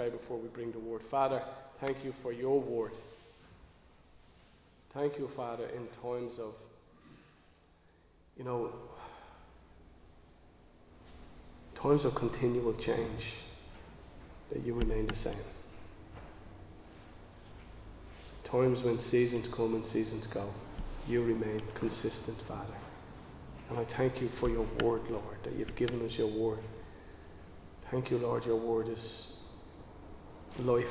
pray before we bring the word. Father, thank you for your word. Thank you, Father, in times of, you know, times of continual change, that you remain the same. Times when seasons come and seasons go, you remain consistent, Father. And I thank you for your word, Lord, that you've given us your word. Thank you, Lord, your word is life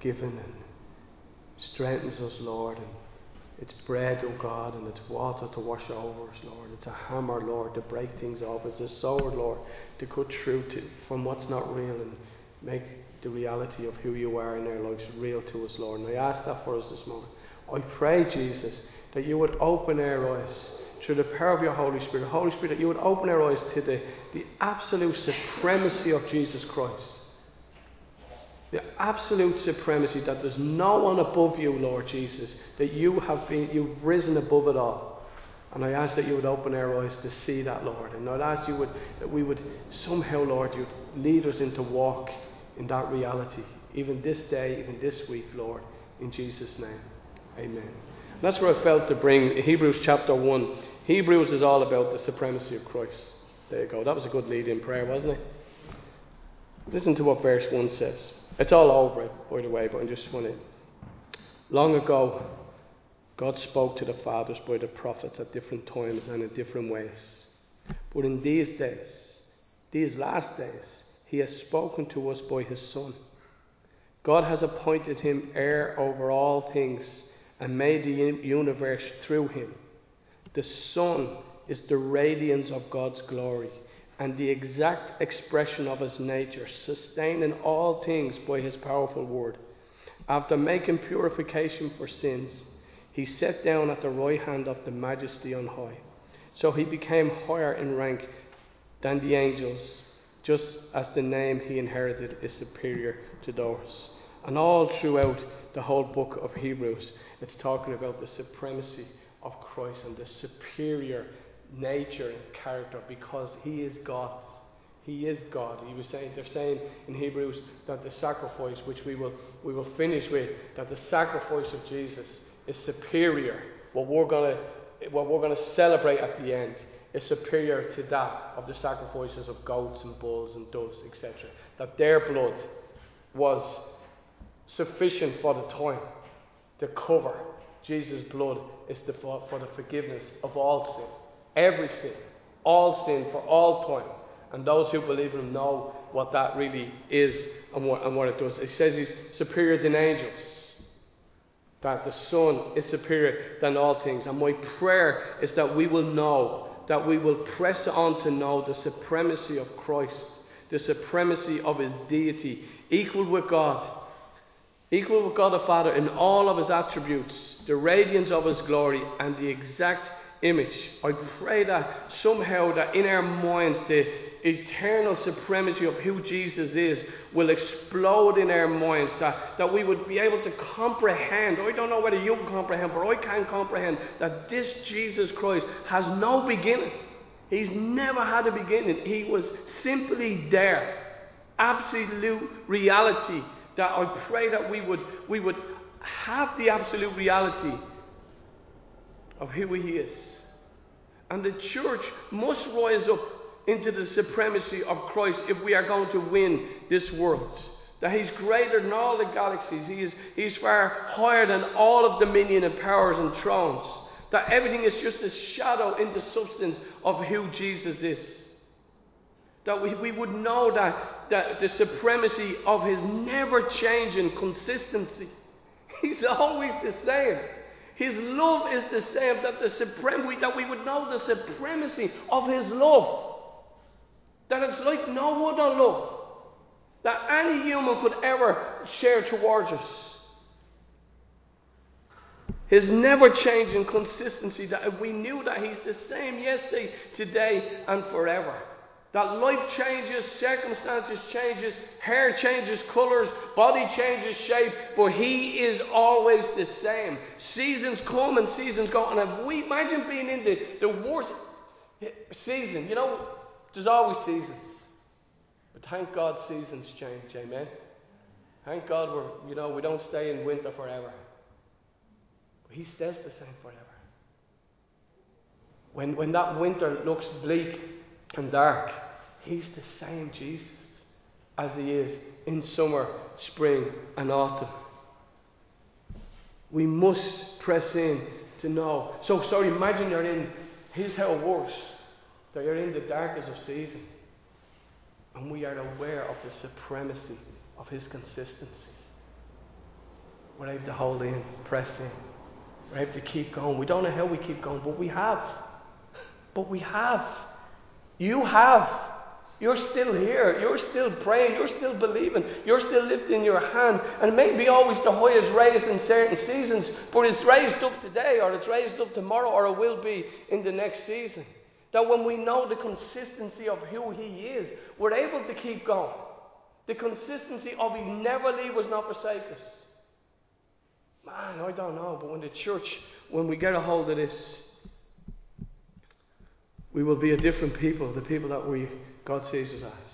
given and strengthens us, Lord. And it's bread, oh God, and it's water to wash over us, Lord. It's a hammer, Lord, to break things off. It's a sword, Lord, to cut through to, from what's not real and make the reality of who you are in our lives real to us, Lord. And I ask that for us this morning. I pray, Jesus, that you would open our eyes through the power of your Holy Spirit. Holy Spirit, that you would open our eyes to the, the absolute supremacy of Jesus Christ. The absolute supremacy that there's no one above you, Lord Jesus, that you have been, you've risen above it all. And I ask that you would open our eyes to see that, Lord. And I'd ask you would, that we would somehow, Lord, you'd lead us into walk in that reality, even this day, even this week, Lord, in Jesus' name. Amen. That's where I felt to bring Hebrews chapter 1. Hebrews is all about the supremacy of Christ. There you go. That was a good lead in prayer, wasn't it? Listen to what verse 1 says. It's all over it, by the way, but I just want to. Long ago, God spoke to the fathers by the prophets at different times and in different ways. But in these days, these last days, He has spoken to us by His Son. God has appointed Him heir over all things and made the universe through Him. The Son is the radiance of God's glory and the exact expression of his nature, sustaining all things by his powerful word. After making purification for sins, he sat down at the right hand of the majesty on high. So he became higher in rank than the angels, just as the name he inherited is superior to theirs. And all throughout the whole book of Hebrews, it's talking about the supremacy of Christ and the superior nature and character because he is God's. He is God. He was saying they're saying in Hebrews that the sacrifice which we will we will finish with, that the sacrifice of Jesus is superior. What we're gonna what we're gonna celebrate at the end is superior to that of the sacrifices of goats and bulls and doves, etc. That their blood was sufficient for the time to cover. Jesus' blood is for the forgiveness of all sin. Every sin. All sin for all time. And those who believe in him know what that really is and what, and what it does. It says he's superior than angels. That the Son is superior than all things. And my prayer is that we will know, that we will press on to know the supremacy of Christ, the supremacy of his deity, equal with God, equal with God the Father in all of his attributes, the radiance of his glory, and the exact image. I pray that somehow that in our minds the eternal supremacy of who Jesus is will explode in our minds, that, that we would be able to comprehend. I don't know whether you can comprehend, but I can comprehend that this Jesus Christ has no beginning. He's never had a beginning. He was simply there. Absolute reality. That I pray that we would we would have the absolute reality of who he is. And the church must rise up into the supremacy of Christ if we are going to win this world. That he's greater than all the galaxies. He is, he's far higher than all of dominion and powers and thrones. That everything is just a shadow in the substance of who Jesus is. That we, we would know that, that the supremacy of his never changing consistency. He's always the same. His love is the same, that the supreme, that we would know the supremacy of His love. That it's like no other love that any human could ever share towards us. His never changing consistency, that we knew that He's the same yesterday, today, and forever. That life changes, circumstances changes, hair changes colours, body changes shape, but he is always the same. Seasons come and seasons go. And we imagine being in the, the worst season, you know, there's always seasons. But thank God seasons change, amen. Thank God we're, you know, we don't stay in winter forever. But He stays the same forever. When, when that winter looks bleak and dark, He's the same Jesus as He is in summer, spring, and autumn. We must press in to know. So, sorry, imagine you're in, his hell works that you're in the darkest of season. And we are aware of the supremacy of His consistency. We're able to hold in, press in. We're able to keep going. We don't know how we keep going, but we have. But we have. You have. You're still here. You're still praying. You're still believing. You're still lifting your hand. And it may be always the highest raised in certain seasons, but it's raised up today, or it's raised up tomorrow, or it will be in the next season. That when we know the consistency of who He is, we're able to keep going. The consistency of He never leave us, not forsake us. Man, I don't know, but when the church, when we get a hold of this, we will be a different people, the people that we God sees us as.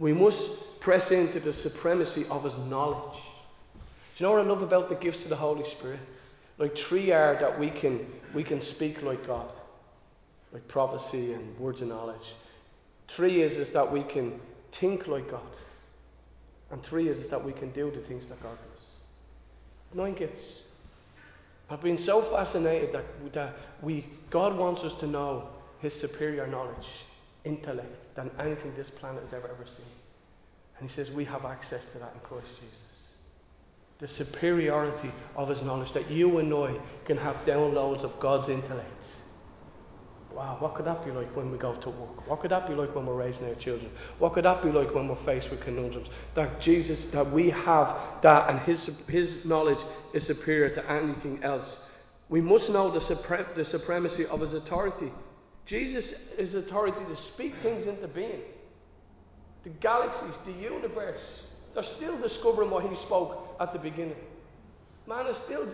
We must press into the supremacy of His knowledge. Do you know what I love about the gifts of the Holy Spirit? Like three are that we can we can speak like God, like prophecy and words of knowledge. Three is, is that we can think like God. And three is, is that we can do the things that God does. Nine gifts. I've been so fascinated that, that we God wants us to know his superior knowledge, intellect, than anything this planet has ever, ever seen. And he says we have access to that in Christ Jesus. The superiority of his knowledge, that you and I can have downloads of God's intellect. Wow, what could that be like when we go to work? What could that be like when we're raising our children? What could that be like when we're faced with conundrums? That Jesus, that we have that and his, his knowledge is superior to anything else. We must know the, supre- the supremacy of his authority. Jesus is authority to speak things into being. The galaxies, the universe, they're still discovering what he spoke at the beginning. Man is still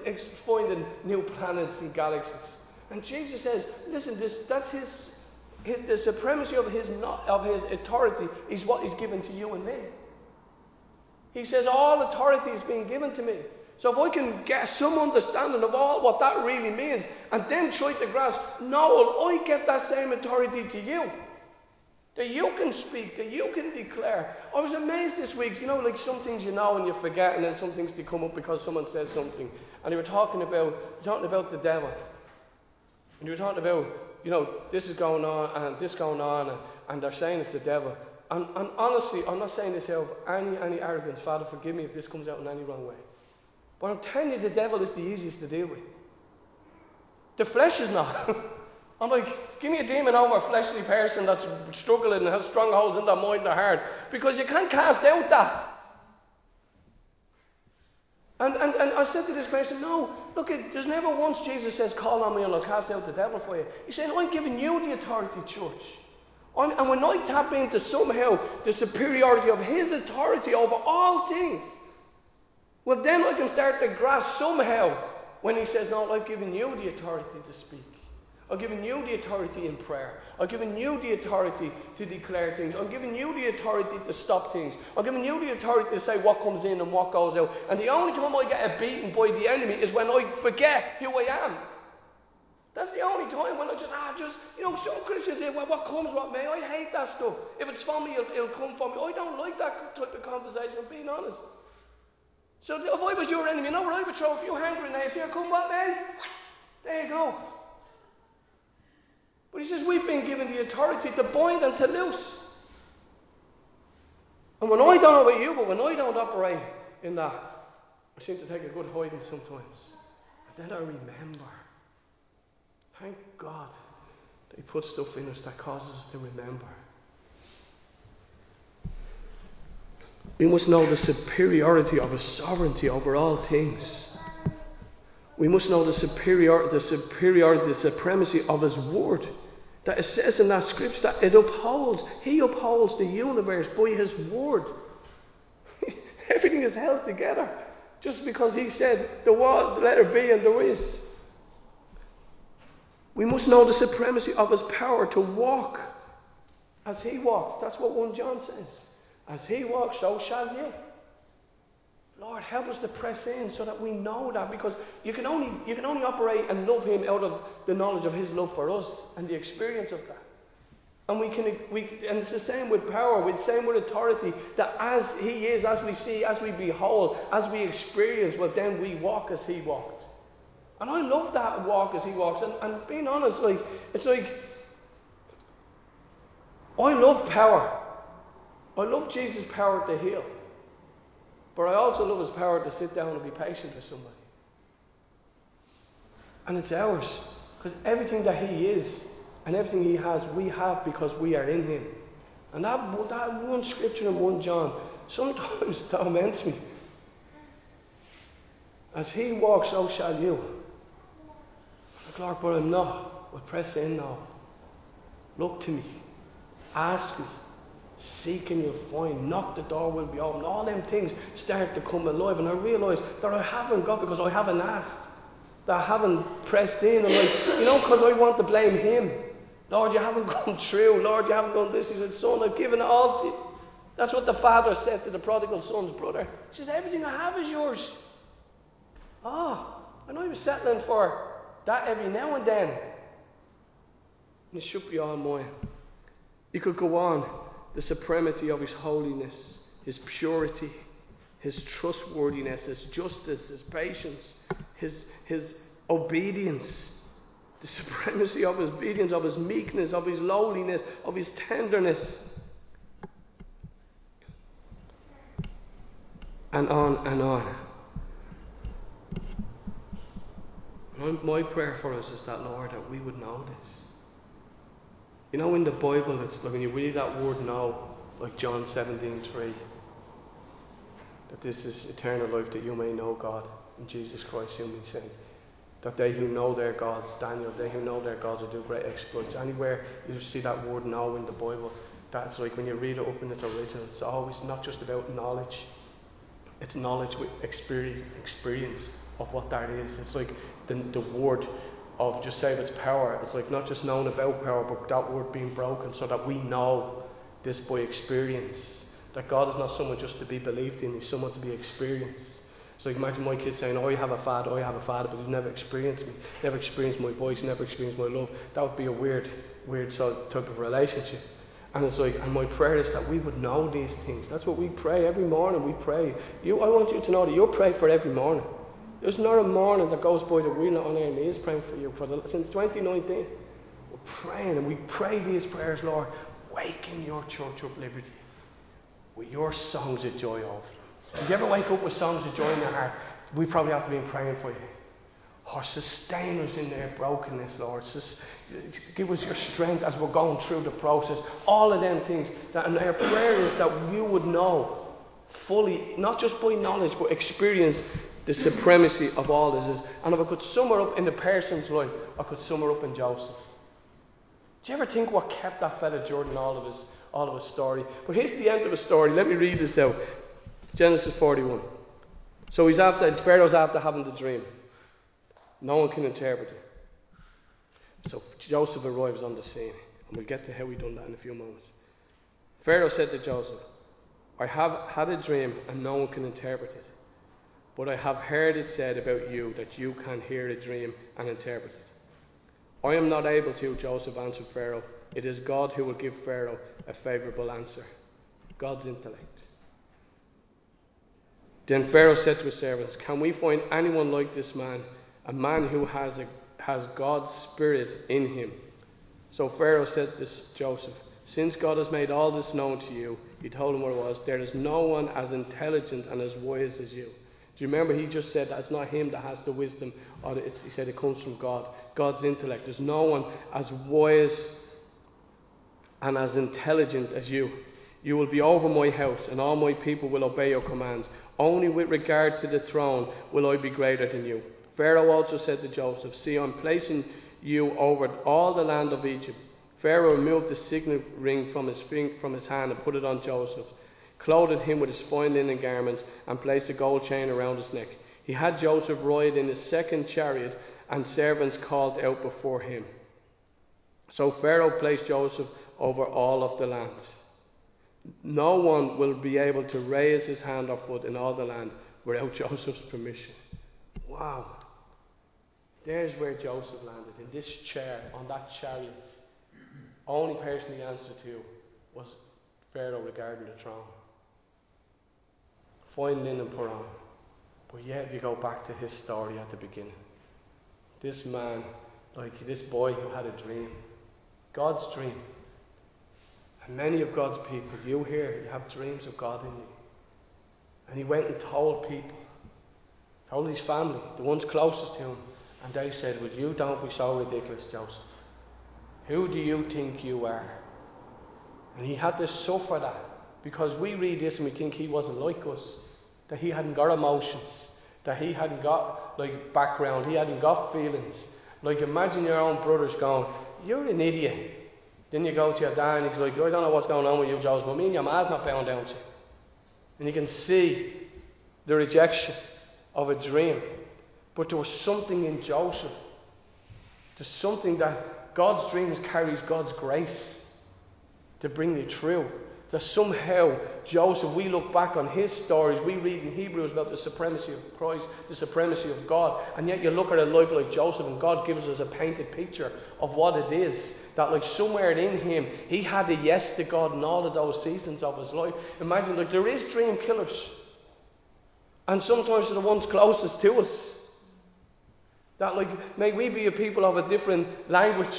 finding new planets and galaxies. And Jesus says, listen, this, that's his, his, the supremacy of his, of his authority is what is given to you and me. He says, all authority is being given to me. So if I can get some understanding of all what that really means, and then try to grasp, no, I get that same authority to you. That you can speak, that you can declare. I was amazed this week, you know, like some things you know and you forget, and then some things they come up because someone says something. And they were talking about talking about the devil. And you were talking about, you know, this is going on and this going on, and, and they're saying it's the devil. And, and honestly, I'm not saying this out of any, any arrogance. Father, forgive me if this comes out in any wrong way. But I'm telling you, the devil is the easiest to deal with. The flesh is not. I'm like, give me a demon over a fleshly person that's struggling and has strongholds in their mind and their heart. Because you can't cast out that. And, and, and I said to this person, no, look, there's never once Jesus says, call on me and I'll cast out the devil for you. He said, I'm giving you the authority, church. I'm, and when I tap into somehow the superiority of his authority over all things, well, then I can start to grasp somehow when he says, No, I've given you the authority to speak. I've given you the authority in prayer. I've given you the authority to declare things. I've given you the authority to stop things. I've given you the authority to say what comes in and what goes out. And the only time I get beaten by the enemy is when I forget who I am. That's the only time when I just, ah, just, you know, some Christians say, well, what comes what may. I hate that stuff. If it's for me, it'll, it'll come for me. I don't like that type of conversation, being honest. So if I was your enemy, you know what I would throw a few hand grenades here, come what may. There you go. But he says we've been given the authority to bind and to loose. And when I don't know about you, but when I don't operate in that, I seem to take a good hiding sometimes. And then I remember. Thank God that He puts stuff in us that causes us to remember. We must know the superiority of His sovereignty over all things. We must know the superior, the superiority, the supremacy of His word. That it says in that scripture that it upholds, He upholds the universe by His word. Everything is held together just because He said the was, let there be, and there is. We must know the supremacy of His power to walk as He walked. That's what 1 John says. As he walks, so shall you. Lord, help us to press in so that we know that because you can only you can only operate and love him out of the knowledge of his love for us and the experience of that. And we can we and it's the same with power, it's the same with authority, that as he is, as we see, as we behold, as we experience, well then we walk as he walks. And I love that walk as he walks. And, and being honest, like it's like I love power. I love Jesus' power to heal. But I also love his power to sit down and be patient with somebody. And it's ours. Because everything that he is and everything he has, we have because we are in him. And that, that one scripture in 1 John sometimes torments me. As he walks, so shall you. Like, Lord, but I'm not. But press in now. Look to me. Ask me. Seek and you'll find. Knock, the door will be open. All them things start to come alive. And I realise that I haven't got because I haven't asked. That I haven't pressed in. I'm like, you know, because I want to blame him. Lord, you haven't gone through. Lord, you haven't done this. He said, Son, I've given it all to you. That's what the father said to the prodigal son's brother. He says, Everything I have is yours. Ah, oh, know I was settling for that every now and then. And it should be all mine. You could go on the supremacy of His holiness, His purity, His trustworthiness, His justice, His patience, His, his obedience, the supremacy of His obedience, of His meekness, of His lowliness, of His tenderness. And on and on. My prayer for us is that, Lord, that we would know this. You know, in the Bible, it's like when you read that word now, like John 17 3, that this is eternal life, that you may know God and Jesus Christ, whom He sent. That they who know their gods, Daniel, they who know their gods will do great exploits. Anywhere you see that word now in the Bible, that's like when you read it up in its original, it's always not just about knowledge, it's knowledge with experience, experience of what that is. It's like the, the word of just say its power. It's like not just knowing about power, but that word being broken so that we know this by experience. That God is not someone just to be believed in, He's someone to be experienced. So you imagine my kids saying, Oh, you have a father, oh, you have a father, but you've never experienced me, never experienced my voice, never experienced my love. That would be a weird, weird sort of type of relationship. And it's like, and my prayer is that we would know these things. That's what we pray every morning. We pray. You, I want you to know that you'll pray for every morning. There's not a morning that goes by that we're not on our knees praying for you. For the, since 2019, we're praying and we pray these prayers, Lord. Waken your church up, Liberty, with your songs of joy over them. If you ever wake up with songs of joy in your heart, we probably have to be praying for you. Or sustain us in their brokenness, Lord. Give us your strength as we're going through the process. All of them things. That, and our prayer is that you would know fully, not just by knowledge, but experience the supremacy of all this is. And if I could sum up in the person's life, I could sum it up in Joseph. Do you ever think what kept that fella Jordan all of his all of his story? But here's the end of the story. Let me read this out. Genesis 41. So he's after Pharaoh's after having the dream. No one can interpret it. So Joseph arrives on the scene, and we'll get to how he done that in a few moments. Pharaoh said to Joseph, I have had a dream and no one can interpret it. But I have heard it said about you that you can hear a dream and interpret it. I am not able to, Joseph answered Pharaoh. It is God who will give Pharaoh a favourable answer. God's intellect. Then Pharaoh said to his servants, Can we find anyone like this man, a man who has, a, has God's Spirit in him? So Pharaoh said to Joseph, Since God has made all this known to you, he told him what it was, there is no one as intelligent and as wise as you. Do you remember he just said that it's not him that has the wisdom, or he said it comes from God, God's intellect. There's no one as wise and as intelligent as you. You will be over my house, and all my people will obey your commands. Only with regard to the throne will I be greater than you. Pharaoh also said to Joseph, See, I'm placing you over all the land of Egypt. Pharaoh removed the signet ring from his, from his hand and put it on Joseph clothed him with his fine linen garments, and placed a gold chain around his neck. He had Joseph ride in his second chariot, and servants called out before him. So Pharaoh placed Joseph over all of the lands. no one will be able to raise his hand or foot in all the land without Joseph's permission. Wow. There's where Joseph landed, in this chair, on that chariot. Only person he answered to was Pharaoh regarding the throne. Fine linen put on. But yet, if you go back to his story at the beginning, this man, like this boy who had a dream, God's dream. And many of God's people, you here, you have dreams of God in you. And he went and told people, told his family, the ones closest to him, and they said, Well, you don't be so ridiculous, Joseph. Who do you think you are? And he had to suffer that because we read this and we think he wasn't like us, that he hadn't got emotions, that he hadn't got like background, he hadn't got feelings. Like imagine your own brothers going, You're an idiot. Then you go to your dad and he's like, I don't know what's going on with you, Joseph, but me and your ma's not bound down to you. And you can see the rejection of a dream. But there was something in Joseph. There's something that God's dreams carries God's grace to bring you through. That somehow Joseph, we look back on his stories, we read in Hebrews about the supremacy of Christ, the supremacy of God, and yet you look at a life like Joseph, and God gives us a painted picture of what it is. That like somewhere in him, he had a yes to God in all of those seasons of his life. Imagine like there is dream killers. And sometimes they're the ones closest to us. That like may we be a people of a different language.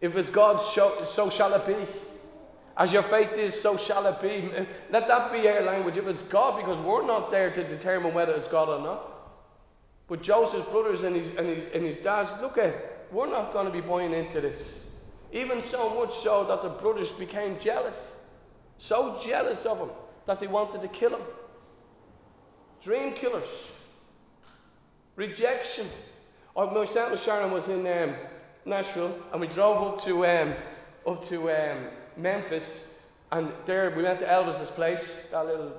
If it's God, so shall it be. As your faith is, so shall it be. Let that be our language. If it's God, because we're not there to determine whether it's God or not. But Joseph's brothers and his, and his, and his dads, look at, we're not going to be buying into this. Even so much so that the brothers became jealous. So jealous of him that they wanted to kill him. Dream killers. Rejection. Oh, myself and Sharon was in um, Nashville and we drove up to um, up to um, Memphis, and there we went to Elvis's place, that little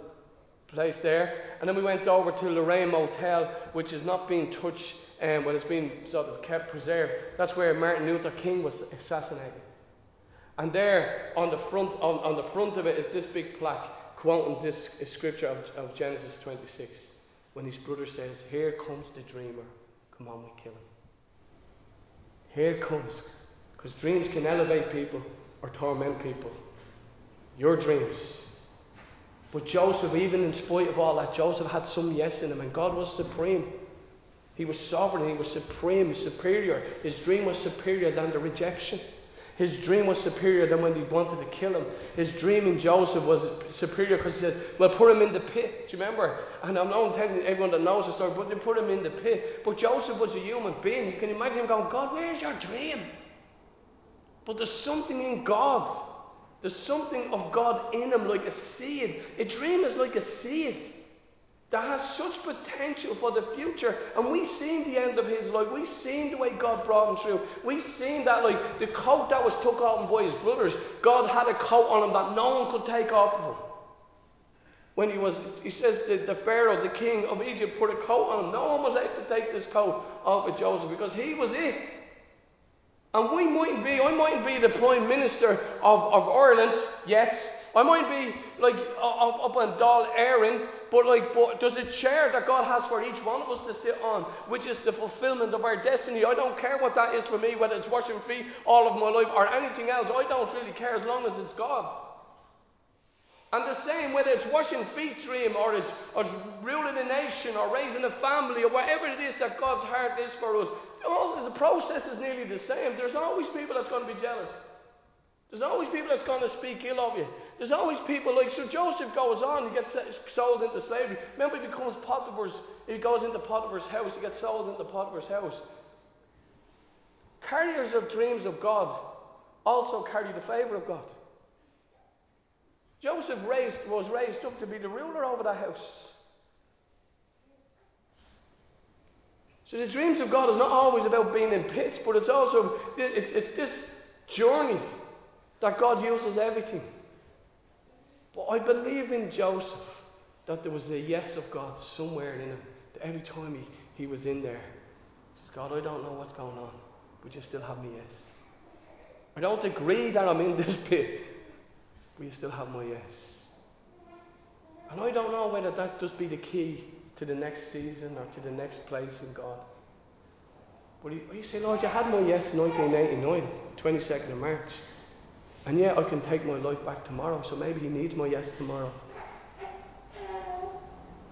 place there, and then we went over to Lorraine Motel, which is not being touched, um, but it's been sort of kept preserved. That's where Martin Luther King was assassinated. And there, on the front, on, on the front of it, is this big plaque quoting this scripture of, of Genesis 26, when his brother says, "Here comes the dreamer. Come on, we kill him." Here comes, because dreams can elevate people or torment people. Your dreams. But Joseph, even in spite of all that, Joseph had some yes in him, and God was supreme. He was sovereign, he was supreme, superior. His dream was superior than the rejection. His dream was superior than when they wanted to kill him. His dream in Joseph was superior because he said, Well, put him in the pit. Do you remember? And I'm not telling everyone that knows the story, but they put him in the pit. But Joseph was a human being. You can imagine him going, God, where's your dream? But there's something in God. There's something of God in him, like a seed. A dream is like a seed that has such potential for the future. And we've seen the end of his life. We've seen the way God brought him through. We've seen that, like, the coat that was took off him by his brothers, God had a coat on him that no one could take off of him. When he was, he says that the Pharaoh, the king of Egypt, put a coat on him. No one was able to take this coat off of Joseph because he was it. And we mightn't be, I mightn't be the Prime Minister of, of Ireland yet. I might be like up, up on Dáil Éireann, but like, but there's a chair that God has for each one of us to sit on, which is the fulfillment of our destiny. I don't care what that is for me, whether it's washing feet all of my life or anything else. I don't really care as long as it's God. And the same, whether it's washing feet dream or it's, or it's ruling a nation or raising a family or whatever it is that God's heart is for us, all the process is nearly the same. There's always people that's going to be jealous. There's always people that's going to speak ill of you. There's always people like so Joseph goes on, he gets sold into slavery. Remember, he becomes Potiphar's. He goes into Potiphar's house. He gets sold into Potiphar's house. Carriers of dreams of God also carry the favour of God. Joseph raised, was raised up to be the ruler over that house. So the dreams of God is not always about being in pits, but it's also it's, it's this journey that God uses everything. But I believe in Joseph that there was a yes of God somewhere in him. That every time he, he was in there, he says, God, I don't know what's going on, but you still have me yes. I don't agree that I'm in this pit. Will you still have my yes? And I don't know whether that just be the key to the next season or to the next place in God. But you, oh, you say, Lord, you had my yes in 1989, 22nd of March. And yet I can take my life back tomorrow, so maybe he needs my yes tomorrow.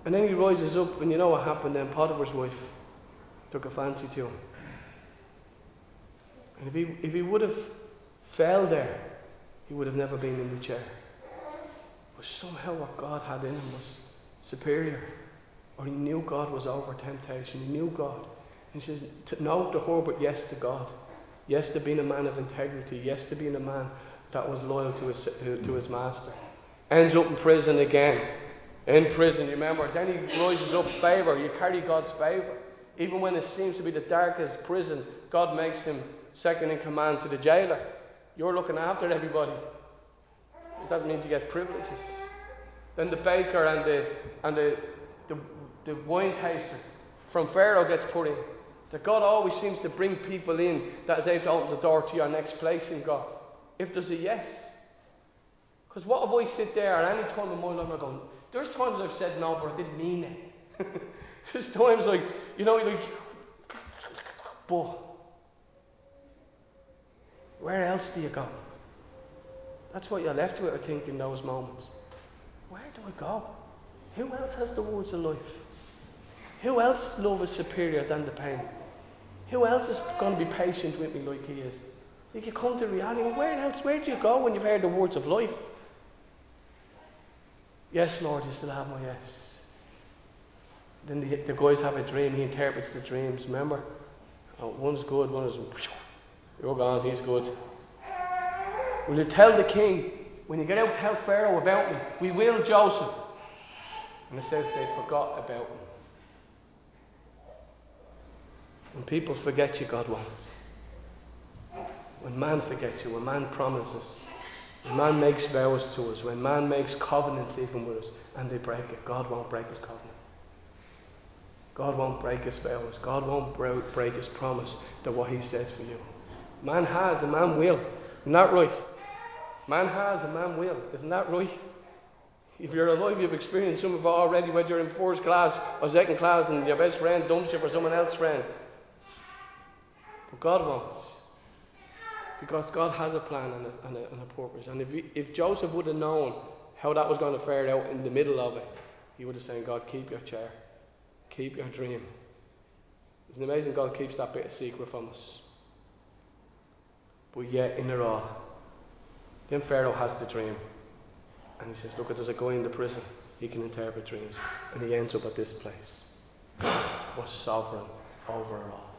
And then he rises up, and you know what happened then? Potiphar's wife took a fancy to him. And if he, if he would have fell there, he would have never been in the chair. But somehow what God had in him was superior. Or he knew God was over temptation. He knew God. And he says, no to her, but yes to God. Yes to being a man of integrity. Yes to being a man that was loyal to his, to his master. Ends up in prison again. In prison, you remember. Then he rises up favour. You carry God's favour. Even when it seems to be the darkest prison, God makes him second in command to the jailer. You're looking after everybody. That means you get privileges. Then the baker and the and the the, wine taster from Pharaoh gets put in. That God always seems to bring people in that is able to open the door to your next place in God. If there's a yes. Because what if I sit there at any time in my life I go, there's times I've said no, but I didn't mean it. there's times like, you know, like, but where else do you go? That's what you're left with, I think, in those moments. Where do I go? Who else has the words of life? Who else love is superior than the pain? Who else is going to be patient with me like he is? You can come to reality. Where else? Where do you go when you've heard the words of life? Yes, Lord, you still have my yes. Then the, the guys have a dream. He interprets the dreams. Remember, oh, one's good, one is you're gone. He's good. Will you tell the king when you get out? Tell Pharaoh about me. We will, Joseph. And it says they forgot about him. When people forget you, God wants. When man forgets you, when man promises, when man makes vows to us, when man makes covenants even with us, and they break it, God won't break his covenant. God won't break his vows. God won't break his promise that what he says for you. Man has and man will. Isn't that right? Man has and man will. Isn't that right? If you're alive, you've experienced some of it already, whether you're in first class or second class and your best friend dumps you for someone else's friend. But God wants. Because God has a plan and a, and a, and a purpose. And if, we, if Joseph would have known how that was going to fare out in the middle of it, he would have said, God, keep your chair. Keep your dream. It's an amazing God keeps that bit of secret from us. But yet, in it all, then Pharaoh has the dream. And he says, Look, there's a guy in the prison. He can interpret dreams. And he ends up at this place. Was sovereign over all.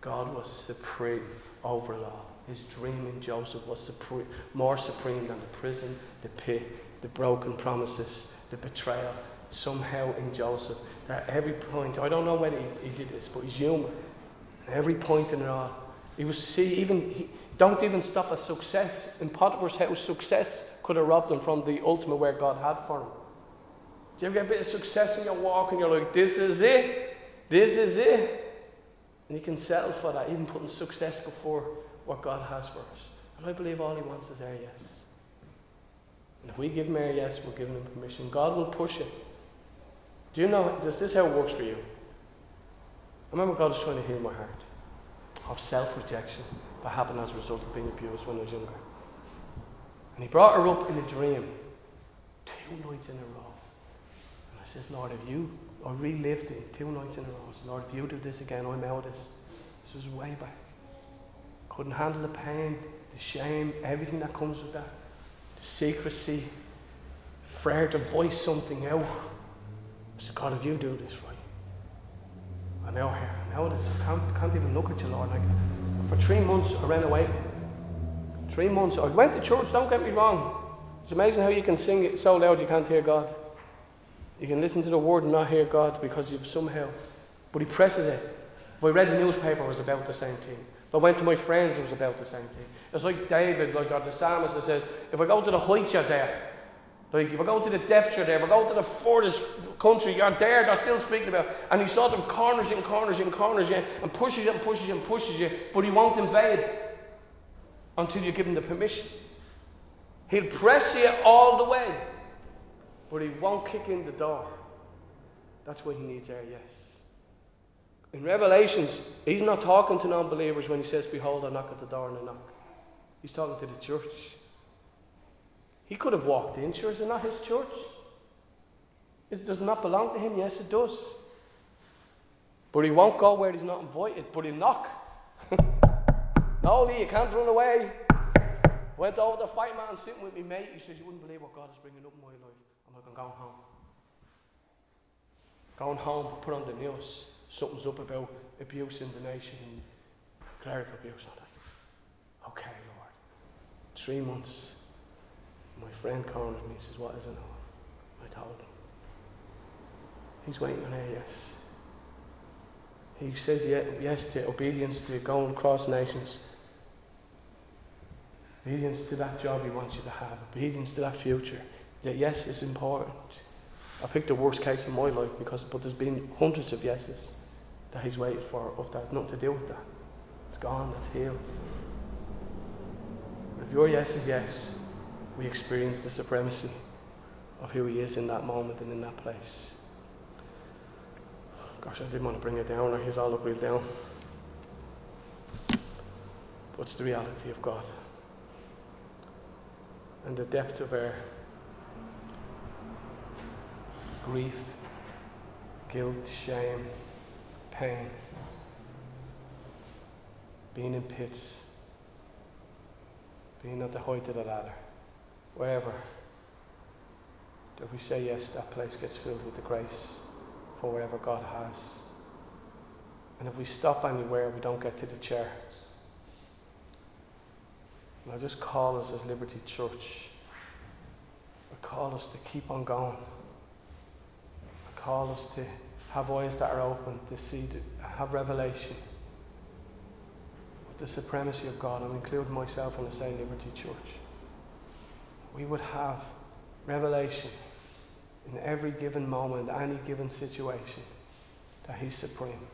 God was supreme over it all. His dream in Joseph was supreme, more supreme than the prison, the pit, the broken promises, the betrayal. Somehow in Joseph, at every point, I don't know whether he, he did this, but he's human. At every point in it all, he was see even he, don't even stop at success. In Potiphar's house, success could have robbed him from the ultimate where God had for him. Do you ever get a bit of success in your walk and you're like, this is it? This is it? And you can settle for that, even putting success before what God has for us. And I believe all He wants is our yes. And if we give Him our yes, we're giving Him permission. God will push it. Do you know, this how it works for you. I remember God was trying to heal my heart of self rejection that happened as a result of being abused when I was younger. And He brought her up in a dream two nights in a row. And I said, Lord, if you, I relived it two nights in a row. I said, Lord, if you do this again, I'm out of this. This was way back. Couldn't handle the pain, the shame, everything that comes with that. The secrecy, afraid to voice something out. I said, God, if you do this right, I'm out here. I'm out of this. I can't, can't even look at you, Lord. Like, for three months, I ran away. Three months. I went to church, don't get me wrong. It's amazing how you can sing it so loud you can't hear God. You can listen to the word and not hear God because you've somehow. But He presses it. If I read the newspaper, it was about the same thing. If I went to my friends, it was about the same thing. It's like David, like God, the psalmist that says, if I go to the heights, you're there. Like, if I go to the depths, you're there. If I go to the furthest country, you're there. They're still speaking about. And he saw them corners and corners and corners you, and pushes you and pushes you and pushes you, but he won't invade until you give him the permission. He'll press you all the way, but he won't kick in the door. That's when he needs our yes. In Revelations, he's not talking to non believers when he says, Behold, I knock at the door and I knock. He's talking to the church. He could have walked in. Sure, is it not his church? It does not belong to him. Yes, it does. But he won't go where he's not invited, but he'll knock. no, Lee, you can't run away. Went over to fight man sitting with me, mate. He says, You wouldn't believe what God is bringing up in my life. I'm I'm going home. Going home, put on the news. Something's up about abuse in the nation and clerical abuse. I'm like, Okay, Lord. Three months. My friend cornered me. He says, What is it? I told him. He's waiting on a yes. He says yes to obedience to going across nations. Obedience to that job he wants you to have. Obedience to that future. That yes is important. I picked the worst case in my life because but there's been hundreds of yeses that he's waited for of that not to deal with that. It's gone, it's healed. If your yes is yes, we experience the supremacy of who he is in that moment and in that place. Gosh, I didn't want to bring it down, or he's all up real down. But it's the reality of God. And the depth of our grief, guilt, shame, pain, being in pits, being at the height of the ladder, wherever, if we say yes, that place gets filled with the grace for whatever God has. And if we stop anywhere, we don't get to the chair. And I just call us as Liberty Church. I call us to keep on going. Call us to have eyes that are open, to see, to have revelation of the supremacy of God. I'm including myself in the Say Liberty Church. We would have revelation in every given moment, any given situation, that He's supreme.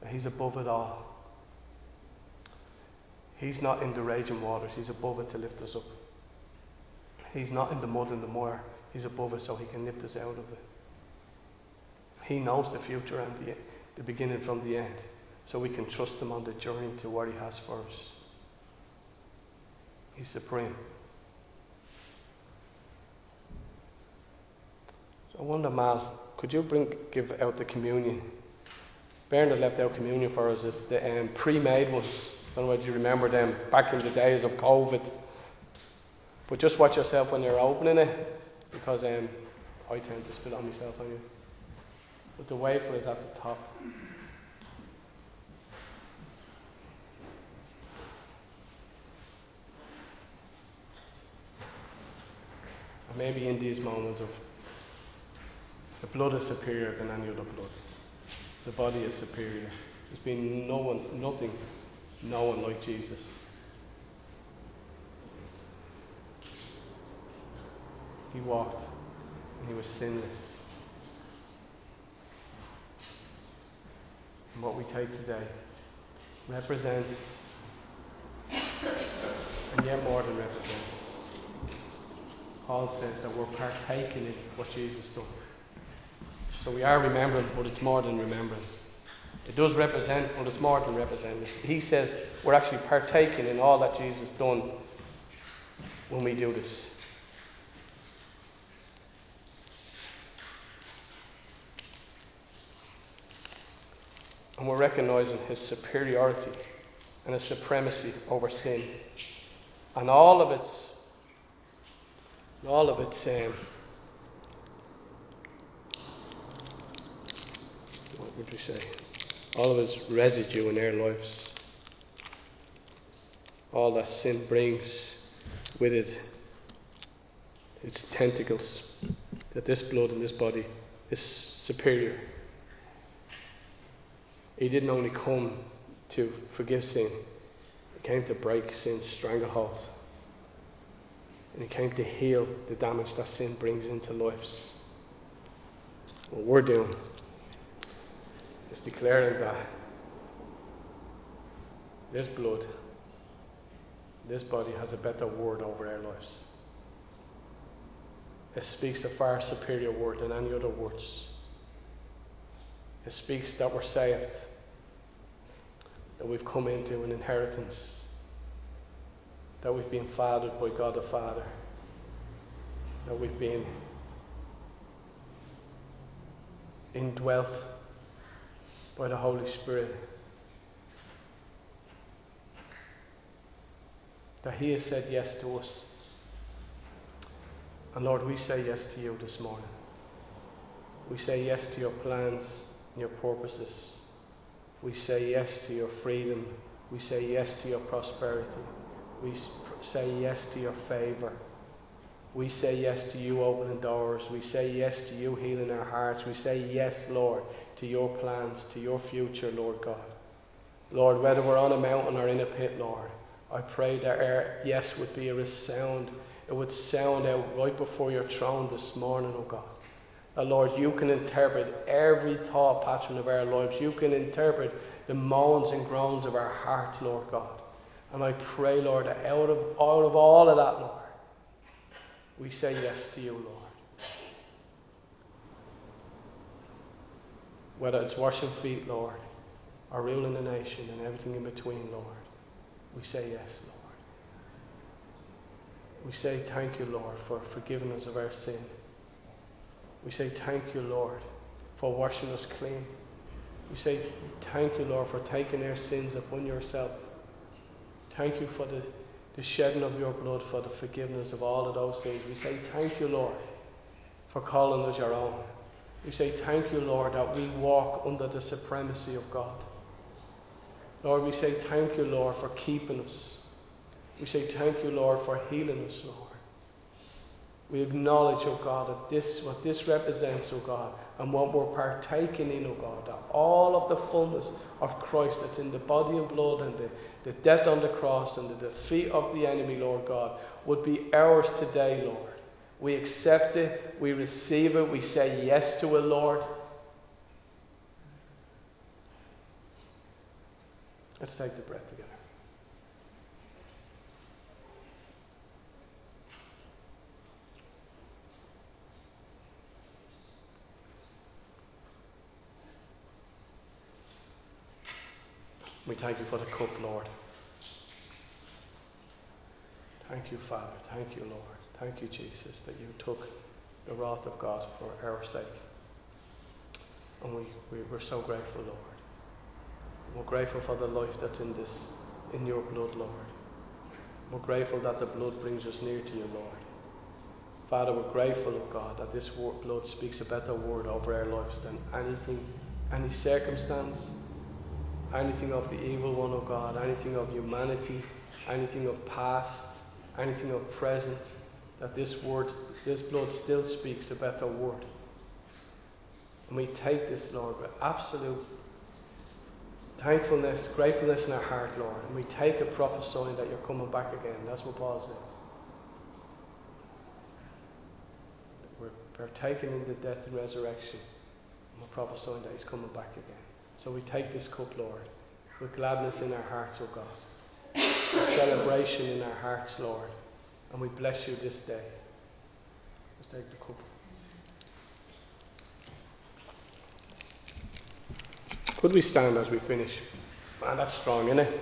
That He's above it all. He's not in the raging waters, He's above it to lift us up. He's not in the mud and the mire, He's above us so He can lift us out of it. He knows the future and the, the beginning from the end, so we can trust Him on the journey to what He has for us. He's supreme. So I wonder, Mal, could you bring give out the communion? Bernard left out communion for us. It's the um, pre-made ones. I don't know if you remember them back in the days of COVID. But just watch yourself when you're opening it, because um, I tend to spit on myself anyway. But the wafer is at the top. And maybe in these moments of the blood is superior than any other blood. The body is superior. There's been no one, nothing, no one like Jesus. He walked and he was sinless. And what we take today represents, and yet more than represents. Paul says that we're partaking in what Jesus done. So we are remembering, but it's more than remembering. It does represent, but it's more than represent. He says we're actually partaking in all that Jesus done when we do this. And we're recognizing his superiority and his supremacy over sin. And all of its all of its um, what would you say? All of its residue in our lives. All that sin brings with it, its tentacles, that this blood and this body is superior. He didn't only come to forgive sin, He came to break sin's stranglehold. And He came to heal the damage that sin brings into lives. What we're doing is declaring that this blood this body has a better word over our lives. It speaks a far superior word than any other words. It speaks that we're saved, that we've come into an inheritance, that we've been fathered by God the Father, that we've been indwelt by the Holy Spirit. That He has said yes to us. And Lord, we say yes to you this morning. We say yes to your plans and your purposes. We say yes to your freedom. We say yes to your prosperity. We say yes to your favour. We say yes to you opening doors. We say yes to you healing our hearts. We say yes, Lord, to your plans, to your future, Lord God. Lord, whether we're on a mountain or in a pit, Lord, I pray that our yes would be a resound. It would sound out right before your throne this morning, oh God. That, Lord, you can interpret every thought pattern of our lives. You can interpret the moans and groans of our hearts, Lord God. And I pray, Lord, that out of, out of all of that, Lord, we say yes to you, Lord. Whether it's washing feet, Lord, or ruling the nation and everything in between, Lord, we say yes, Lord. We say thank you, Lord, for forgiving us of our sin. We say thank you, Lord, for washing us clean. We say thank you, Lord, for taking our sins upon yourself. Thank you for the the shedding of your blood for the forgiveness of all of those things. We say thank you, Lord, for calling us your own. We say thank you, Lord, that we walk under the supremacy of God. Lord, we say thank you, Lord, for keeping us. We say thank you, Lord, for healing us, Lord. We acknowledge, oh God, that this, what this represents, oh God, and what we're partaking in, oh God, that all of the fullness of Christ that's in the body and blood and the, the death on the cross and the defeat of the enemy, Lord God, would be ours today, Lord. We accept it, we receive it, we say yes to it, Lord. Let's take the breath together. We thank you for the cup, Lord. Thank you, Father. Thank you, Lord. Thank you, Jesus, that you took the wrath of God for our sake. And we, we, we're so grateful, Lord. We're grateful for the life that's in this, in your blood, Lord. We're grateful that the blood brings us near to you, Lord. Father, we're grateful, oh God, that this blood speaks a better word over our lives than anything, any circumstance, anything of the evil one, oh God, anything of humanity, anything of past, anything of present, that this word, this blood still speaks a better word. And we take this, Lord, with absolute thankfulness, gratefulness in our heart, Lord. And we take it prophesying that you're coming back again. That's what Paul says. We're partaking in the death and resurrection. And we're prophesying that he's coming back again. So we take this cup, Lord, with gladness in our hearts, O God. With celebration in our hearts, Lord. And we bless you this day. Let's take the cup. Could we stand as we finish? Man, that's strong, isn't it?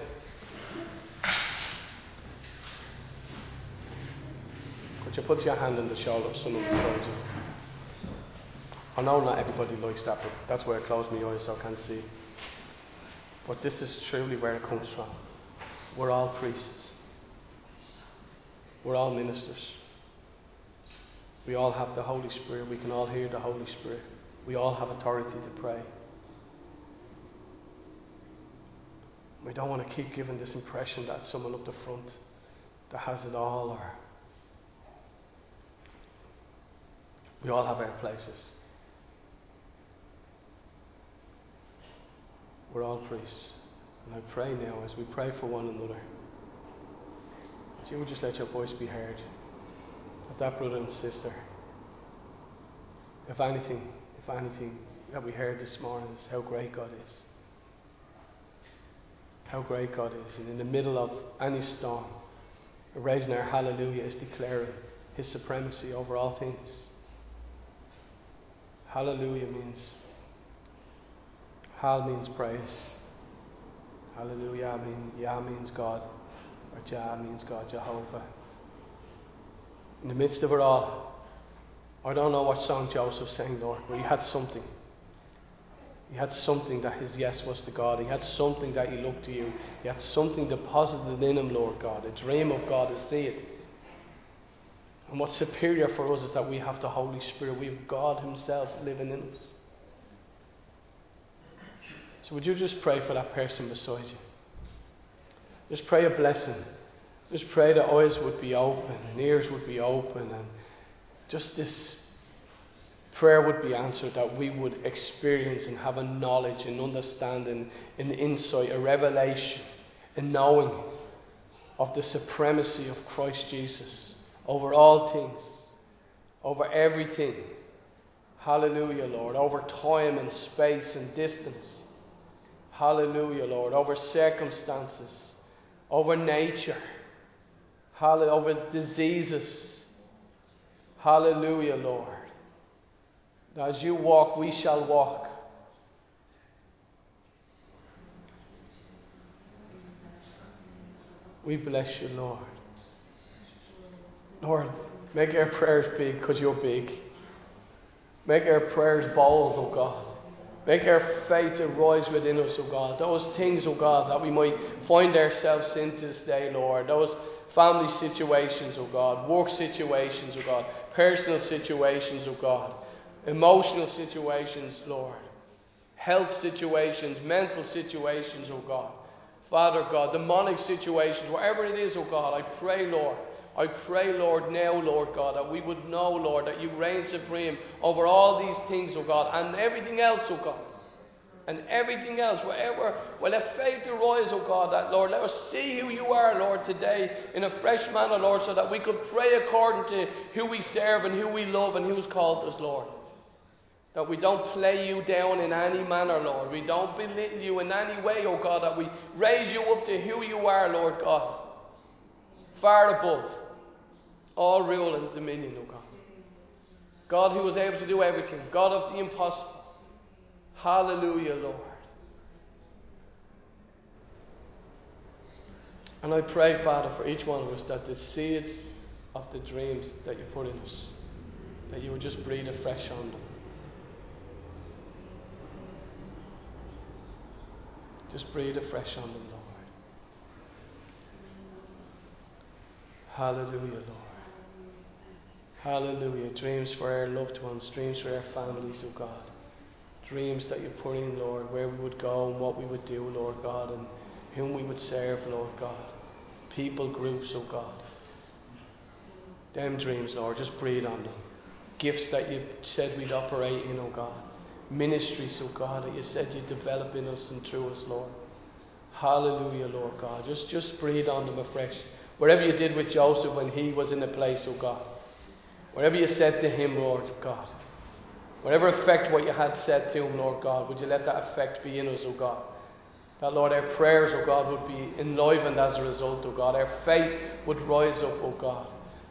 Could you put your hand on the shoulder of someone beside you? I know not everybody likes that, but that's where I close my eyes so I can't see. But this is truly where it comes from. We're all priests. We're all ministers. We all have the Holy Spirit. We can all hear the Holy Spirit. We all have authority to pray. We don't want to keep giving this impression that someone up the front that has it all or we all have our places. We're all priests. And I pray now as we pray for one another, that you would just let your voice be heard. That that brother and sister, if anything, if anything that we heard this morning is how great God is. How great God is. And in the middle of any storm, Raising our hallelujah is declaring His supremacy over all things. Hallelujah means, Hal means praise. Hallelujah means, Yah means God, or Jah means God, Jehovah. In the midst of it all, I don't know what song Joseph sang, Lord, but he had something. He had something that his yes was to God. He had something that he looked to you. He had something deposited in him, Lord God. A dream of God to see it. And what's superior for us is that we have the Holy Spirit. We have God Himself living in us. So would you just pray for that person beside you? Just pray a blessing. Just pray that eyes would be open and ears would be open and just this prayer would be answered, that we would experience and have a knowledge and understanding, an insight, a revelation, a knowing of the supremacy of Christ Jesus over all things, over everything. Hallelujah, Lord. Over time and space and distance. Hallelujah, Lord. Over circumstances, over nature, Hallelujah, over diseases. Hallelujah, Lord. As you walk, we shall walk. We bless you, Lord. Lord, make our prayers big because you're big. Make our prayers bold, oh God. Make our faith arise within us, O God. Those things, O God, that we might find ourselves in this day, Lord. Those family situations, O God. Work situations, O God. Personal situations, O God emotional situations, Lord, health situations, mental situations, O God. Father God, demonic situations, whatever it is, O God, I pray, Lord. I pray, Lord, now, Lord God, that we would know, Lord, that you reign supreme over all these things, oh God, and everything else, oh God. And everything else, wherever, well, let faith arise, oh God, that, Lord, let us see who you are, Lord, today in a fresh manner, Lord, so that we could pray according to who we serve and who we love and who's called us, Lord. That we don't play you down in any manner, Lord. We don't belittle you in any way, O God. That we raise you up to who you are, Lord God. Far above all rule and dominion, O God. God who was able to do everything. God of the impossible. Hallelujah, Lord. And I pray, Father, for each one of us that the seeds of the dreams that you put in us, that you would just breathe afresh on them. Just breathe afresh on them, Lord. Hallelujah, Lord. Hallelujah. Dreams for our loved ones, dreams for our families, oh God. Dreams that you put in, Lord, where we would go and what we would do, Lord God, and whom we would serve, Lord God. People, groups, oh God. Them dreams, Lord, just breathe on them. Gifts that you said we'd operate in, oh God ministries, oh God, that you said you'd develop in us and through us, Lord. Hallelujah, Lord God. Just, just breathe on them afresh. Whatever you did with Joseph when he was in the place, oh God. Whatever you said to him, Lord God. Whatever effect what you had said to him, Lord God, would you let that effect be in us, oh God. That, Lord, our prayers, oh God, would be enlivened as a result, oh God. Our faith would rise up, oh God.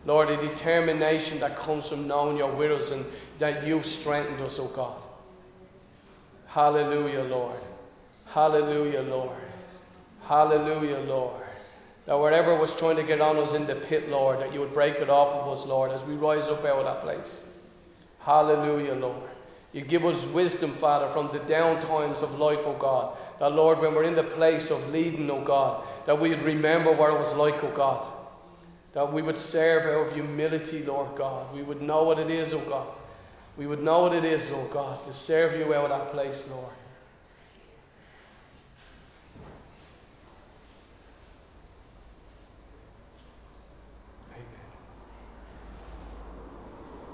Lord, a determination that comes from knowing you're with us and that you've strengthened us, oh God. Hallelujah, Lord. Hallelujah, Lord. Hallelujah, Lord. That whatever was trying to get on us in the pit, Lord, that you would break it off of us, Lord, as we rise up out of that place. Hallelujah, Lord. You give us wisdom, Father, from the down times of life, O oh God. That, Lord, when we're in the place of leading, O oh God, that we would remember what it was like, O oh God. That we would serve out of humility, Lord God. We would know what it is, O God we would know what it is, Lord God, to serve you out of that place, Lord.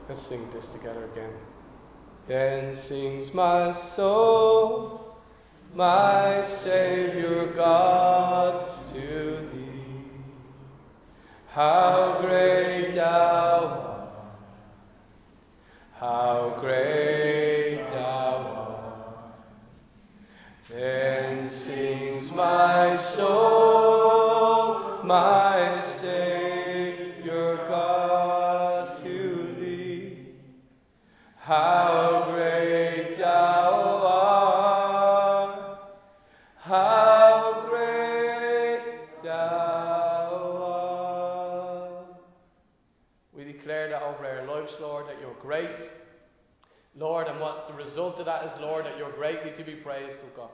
Let's sing this together again. Then sings my soul, my Savior God, to thee. How great thou art! how great thou art. Then sings my soul, my How great thou art. How great thou art. We declare that over our lives, Lord, that you're great. Lord, and what the result of that is, Lord, that you're greatly to be praised, O God.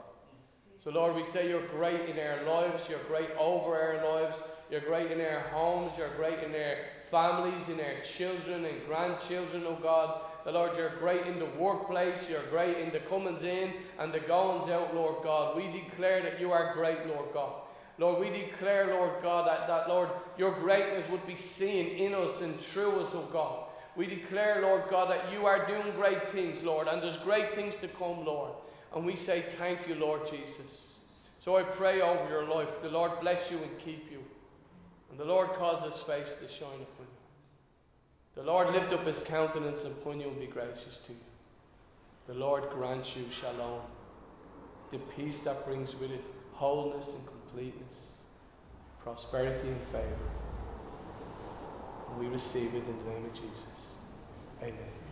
So, Lord, we say you're great in our lives, you're great over our lives, you're great in our homes, you're great in our families, in our children and grandchildren, oh God. The Lord, you're great in the workplace, you're great in the comings in and the goings out, Lord God. We declare that you are great, Lord God. Lord, we declare, Lord God, that, that Lord, your greatness would be seen in us and through us, oh God. We declare, Lord God, that you are doing great things, Lord, and there's great things to come, Lord. And we say thank you, Lord Jesus. So I pray over your life. The Lord bless you and keep you. And the Lord cause his face to shine upon you. The Lord lift up his countenance upon you and be gracious to you. The Lord grant you shalom, the peace that brings with it wholeness and completeness, prosperity and favor. And we receive it in the name of Jesus. Amen.